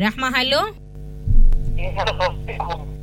Rahma, halo.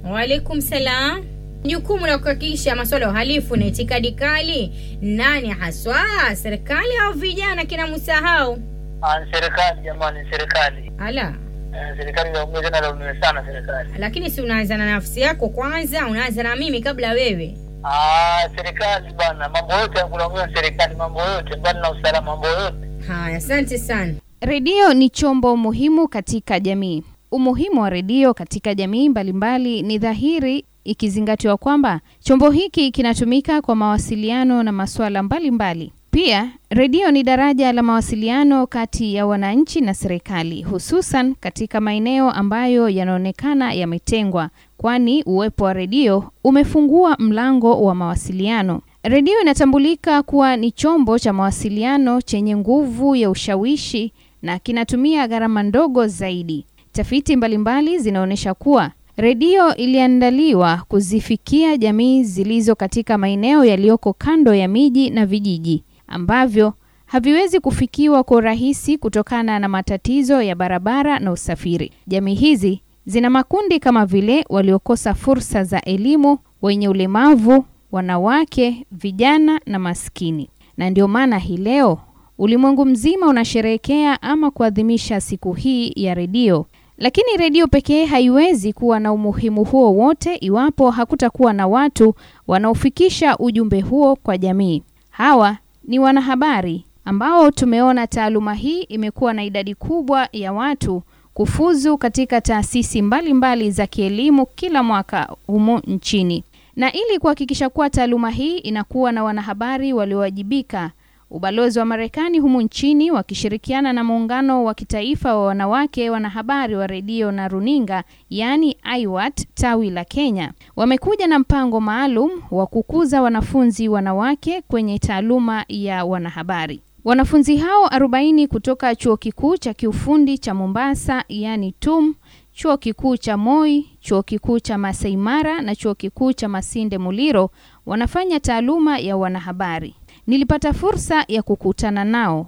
Waalaikum salam. Jukumu la kuhakikisha masuala ya uhalifu na itikadi kali, nani haswa, serikali au vijana kina msahau? Ah, serikali jamani, serikali Ala, Eh, serikali laumiwe sana serikali. lakini si unaanza na nafsi yako kwanza, unaanza na mimi kabla wewe. Ah, serikali bana, mambo yote ya kulaumiwa serikali, mambo yote mbali na usalama, mambo yote. Haya, asante sana. Redio ni chombo muhimu katika jamii. Umuhimu wa redio katika jamii mbalimbali ni dhahiri ikizingatiwa kwamba chombo hiki kinatumika kwa mawasiliano na masuala mbalimbali. Pia redio ni daraja la mawasiliano kati ya wananchi na serikali, hususan katika maeneo ambayo yanaonekana yametengwa, kwani uwepo wa redio umefungua mlango wa mawasiliano. Redio inatambulika kuwa ni chombo cha mawasiliano chenye nguvu ya ushawishi na kinatumia gharama ndogo zaidi. Tafiti mbalimbali zinaonyesha kuwa redio iliandaliwa kuzifikia jamii zilizo katika maeneo yaliyoko kando ya miji na vijiji ambavyo haviwezi kufikiwa kwa urahisi kutokana na matatizo ya barabara na usafiri. Jamii hizi zina makundi kama vile waliokosa fursa za elimu, wenye ulemavu, wanawake, vijana na maskini. Na ndio maana hii leo ulimwengu mzima unasherehekea ama kuadhimisha siku hii ya redio. Lakini redio pekee haiwezi kuwa na umuhimu huo wote iwapo hakutakuwa na watu wanaofikisha ujumbe huo kwa jamii. Hawa ni wanahabari ambao tumeona taaluma hii imekuwa na idadi kubwa ya watu kufuzu katika taasisi mbalimbali za kielimu kila mwaka humu nchini. Na ili kuhakikisha kuwa taaluma hii inakuwa na wanahabari waliowajibika, ubalozi wa Marekani humu nchini wakishirikiana na muungano wa kitaifa wa wanawake wanahabari wa redio na runinga, yaani IWAT tawi la Kenya, wamekuja na mpango maalum wa kukuza wanafunzi wanawake kwenye taaluma ya wanahabari. Wanafunzi hao 40 kutoka chuo kikuu cha kiufundi cha Mombasa, yaani TUM, chuo kikuu cha Moi, chuo kikuu cha Masai Mara na chuo kikuu cha Masinde Muliro wanafanya taaluma ya wanahabari. Nilipata fursa ya kukutana nao,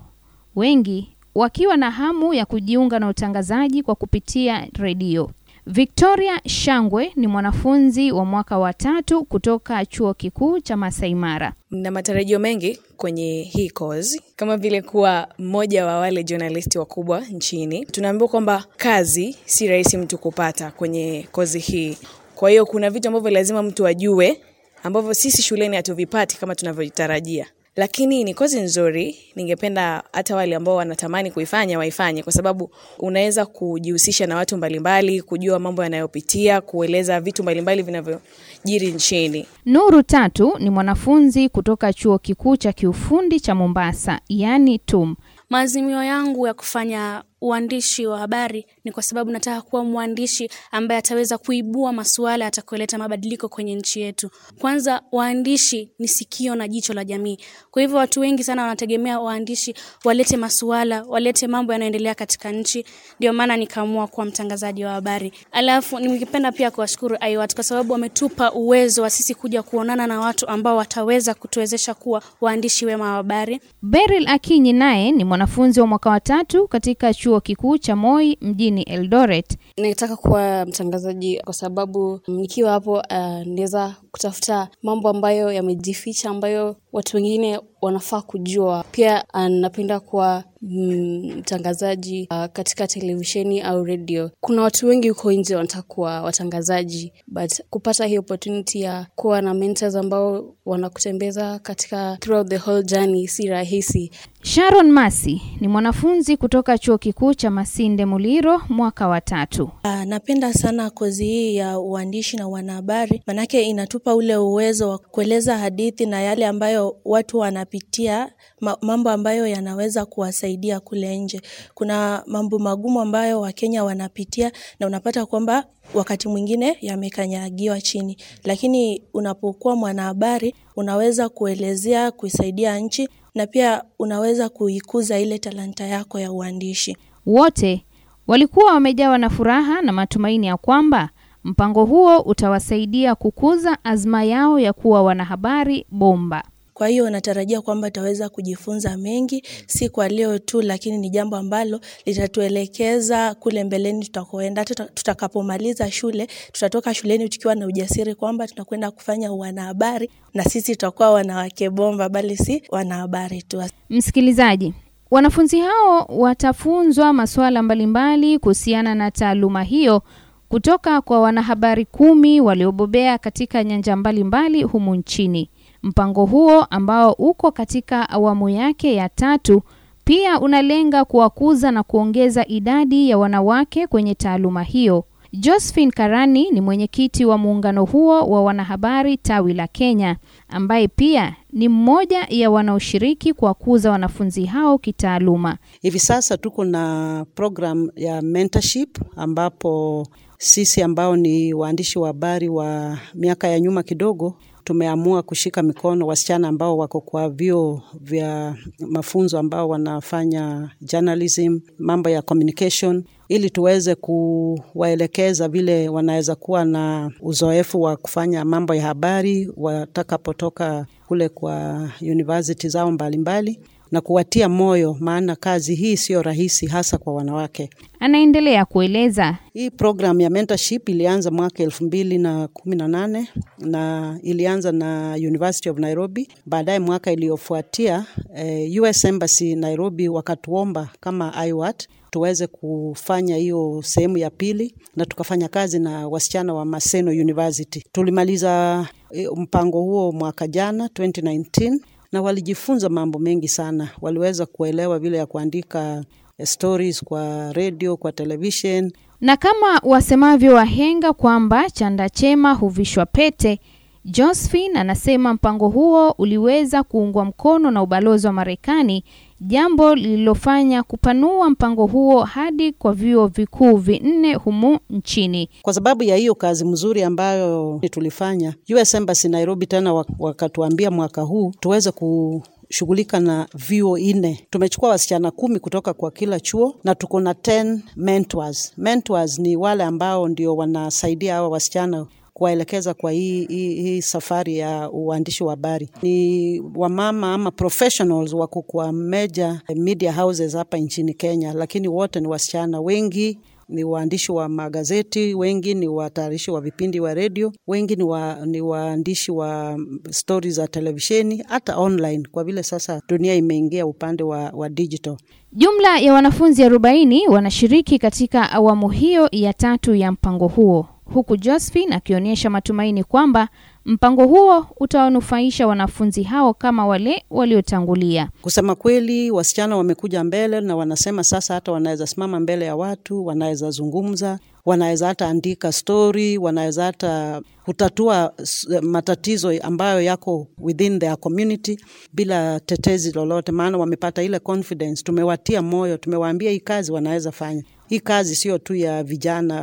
wengi wakiwa na hamu ya kujiunga na utangazaji kwa kupitia redio. Victoria Shangwe ni mwanafunzi wa mwaka wa tatu kutoka chuo kikuu cha Masai Mara. na matarajio mengi kwenye hii kozi, kama vile kuwa mmoja wa wale journalist wakubwa nchini. Tunaambiwa kwamba kazi si rahisi mtu kupata kwenye kozi hii, kwa hiyo kuna vitu ambavyo lazima mtu ajue ambavyo sisi shuleni hatuvipati kama tunavyotarajia lakini ni kozi nzuri. Ningependa hata wale ambao wanatamani kuifanya waifanye, kwa sababu unaweza kujihusisha na watu mbalimbali, kujua mambo yanayopitia, kueleza vitu mbalimbali vinavyojiri nchini. Nuru Tatu ni mwanafunzi kutoka chuo kikuu cha kiufundi cha Mombasa, yaani TUM. Maazimio yangu ya kufanya uandishi wa habari ni kwa sababu nataka kuwa mwandishi ambaye ataweza kuibua masuala yatakayoleta mabadiliko kwenye nchi yetu. Kwanza, waandishi ni sikio na jicho la jamii. Kwa hivyo watu wengi sana wanategemea waandishi walete masuala, walete mambo yanayoendelea katika nchi. Ndio maana nikaamua kuwa mtangazaji wa habari. Alafu ningependa pia kuwashukuru IWAT kwa sababu wametupa uwezo wa sisi kuja kuonana na watu ambao wataweza kutuwezesha kuwa waandishi wema wa habari. Beryl Akinyi naye ni mwanafunzi wa mwaka wa tatu katika chuo kikuu cha Moi mjini Eldoret. Nataka kuwa mtangazaji kwa sababu nikiwa hapo uh, naweza kutafuta mambo ambayo yamejificha ambayo watu wengine wanafaa kujua. Pia anapenda napenda kuwa mm, mtangazaji uh, katika televisheni au redio. Kuna watu wengi huko nje wanataka kuwa watangazaji, but kupata hii opportunity ya kuwa na mentors ambao wanakutembeza katika throughout the whole journey si rahisi. Sharon Masi ni mwanafunzi kutoka chuo kikuu cha Masinde Muliro mwaka wa tatu. Uh, napenda sana kozi hii ya uandishi na wanahabari, manake inatupa ule uwezo wa kueleza hadithi na yale ambayo watu wanapitia, mambo ambayo yanaweza kuwasaidia kule nje. Kuna mambo magumu ambayo Wakenya wanapitia na unapata kwamba wakati mwingine yamekanyagiwa chini, lakini unapokuwa mwanahabari unaweza kuelezea, kuisaidia nchi na pia unaweza kuikuza ile talanta yako ya uandishi. Wote walikuwa wamejawa na furaha na matumaini ya kwamba mpango huo utawasaidia kukuza azma yao ya kuwa wanahabari bomba. Kwa hiyo natarajia kwamba taweza kujifunza mengi, si kwa leo tu, lakini ni jambo ambalo litatuelekeza kule mbeleni tutakoenda. Tutakapomaliza shule, tutatoka shuleni tukiwa na ujasiri kwamba tunakwenda kufanya wanahabari, na sisi tutakuwa wanawake bomba, bali si wanahabari tu. Msikilizaji, wanafunzi hao watafunzwa masuala mbalimbali kuhusiana na taaluma hiyo kutoka kwa wanahabari kumi waliobobea katika nyanja mbalimbali humu nchini. Mpango huo ambao uko katika awamu yake ya tatu pia unalenga kuwakuza na kuongeza idadi ya wanawake kwenye taaluma hiyo. Josephine Karani ni mwenyekiti wa muungano huo wa wanahabari tawi la Kenya, ambaye pia ni mmoja ya wanaoshiriki kuwakuza wanafunzi hao kitaaluma. Hivi sasa tuko na program ya mentorship ambapo sisi ambao ni waandishi wa habari wa miaka ya nyuma kidogo tumeamua kushika mikono wasichana ambao wako kwa vyuo vya mafunzo ambao wanafanya journalism, mambo ya communication, ili tuweze kuwaelekeza vile wanaweza kuwa na uzoefu wa kufanya mambo ya habari watakapotoka kule kwa university zao mbalimbali. mbali, na kuwatia moyo, maana kazi hii siyo rahisi, hasa kwa wanawake. Anaendelea kueleza. Hii program ya mentorship ilianza mwaka elfu mbili na kumi na nane na ilianza na University of Nairobi. Baadaye mwaka iliyofuatia eh, US Embassy Nairobi wakatuomba kama IWAT tuweze kufanya hiyo sehemu ya pili, na tukafanya kazi na wasichana wa Maseno University. Tulimaliza eh, mpango huo mwaka jana 2019 na walijifunza mambo mengi sana. Waliweza kuelewa vile ya kuandika stories kwa radio, kwa television. Na kama wasemavyo wahenga kwamba chanda chema huvishwa pete, Josephine anasema mpango huo uliweza kuungwa mkono na ubalozi wa Marekani, jambo lililofanya kupanua mpango huo hadi kwa vyuo vikuu vinne humu nchini. Kwa sababu ya hiyo kazi mzuri ambayo tulifanya, US Embassy Nairobi tena wakatuambia mwaka huu tuweze ku shughulika na vyuo nne. Tumechukua wasichana kumi kutoka kwa kila chuo na tuko na 10 mentors. Mentors ni wale ambao ndio wanasaidia hawa wasichana kuwaelekeza kwa hii, hii, hii safari ya uandishi wa habari. Ni wamama ama professionals wako kwa major media houses hapa nchini Kenya, lakini wote ni wasichana. Wengi ni waandishi wa magazeti, wengi ni watayarishi wa vipindi wa redio, wengi ni, wa, ni waandishi wa stori za televisheni, hata online, kwa vile sasa dunia imeingia upande wa, wa digital. Jumla ya wanafunzi 40 wanashiriki katika awamu hiyo ya tatu ya mpango huo, huku Josephine akionyesha matumaini kwamba mpango huo utawanufaisha wanafunzi hao kama wale waliotangulia. Kusema kweli, wasichana wamekuja mbele na wanasema sasa hata wanaweza simama mbele ya watu, wanaweza zungumza, wanaweza hata andika stori, wanaweza hata kutatua matatizo ambayo yako within their community bila tetezi lolote, maana wamepata ile confidence. Tumewatia moyo, tumewaambia hii kazi wanaweza fanya. Hii kazi sio tu ya vijana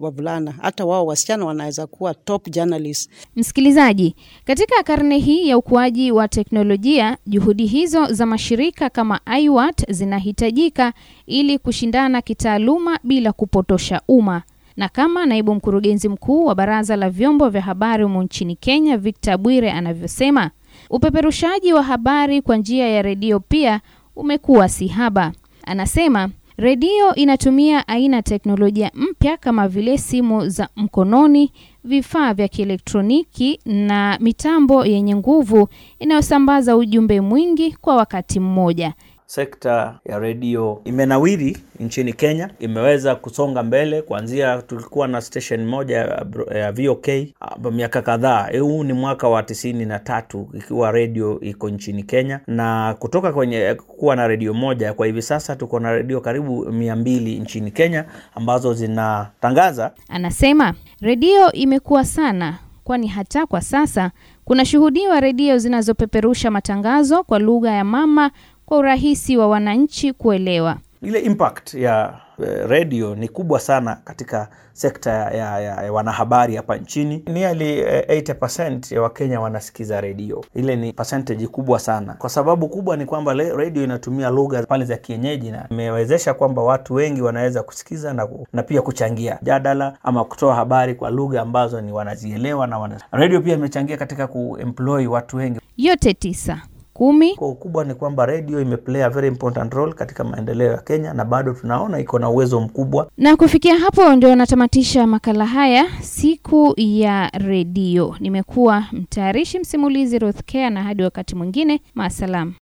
wavulana, hata wao wasichana wanaweza kuwa top journalist. Msikilizaji, katika karne hii ya ukuaji wa teknolojia, juhudi hizo za mashirika kama IWAT zinahitajika ili kushindana kitaaluma bila kupotosha umma. Na kama naibu mkurugenzi mkuu wa Baraza la Vyombo vya Habari humu nchini Kenya, Victor Bwire anavyosema, upeperushaji wa habari kwa njia ya redio pia umekuwa si haba. Anasema redio inatumia aina teknolojia mpya kama vile simu za mkononi, vifaa vya kielektroniki na mitambo yenye nguvu inayosambaza ujumbe mwingi kwa wakati mmoja. Sekta ya redio imenawiri nchini Kenya, imeweza kusonga mbele. Kuanzia tulikuwa na station moja ya VOK miaka kadhaa. Huu ni mwaka wa tisini na tatu ikiwa redio iko nchini Kenya, na kutoka kwenye kuwa na redio moja kwa hivi sasa tuko na redio karibu mia mbili nchini Kenya ambazo zinatangaza. Anasema redio imekuwa sana, kwani hata kwa sasa kunashuhudiwa redio zinazopeperusha matangazo kwa lugha ya mama kwa urahisi wa wananchi kuelewa. Ile impact ya eh, redio ni kubwa sana katika sekta ya, ya, ya, wanahabari hapa nchini. Nearly eh, 80% ya Wakenya wanasikiza redio. Ile ni percentage kubwa sana. Kwa sababu kubwa ni kwamba redio inatumia lugha pale za kienyeji na imewezesha kwamba watu wengi wanaweza kusikiza na, na pia kuchangia jadala ama kutoa habari kwa lugha ambazo ni wanazielewa na wana... redio pia imechangia katika kuemploy watu wengi. Yote tisa. Kumi. Kwa ukubwa ni kwamba redio imeplay a very important role katika maendeleo ya Kenya na bado tunaona iko na uwezo mkubwa. Na kufikia hapo ndio natamatisha makala haya siku ya redio. Nimekuwa mtayarishi msimulizi Ruth Care, na hadi wakati mwingine, maasalam.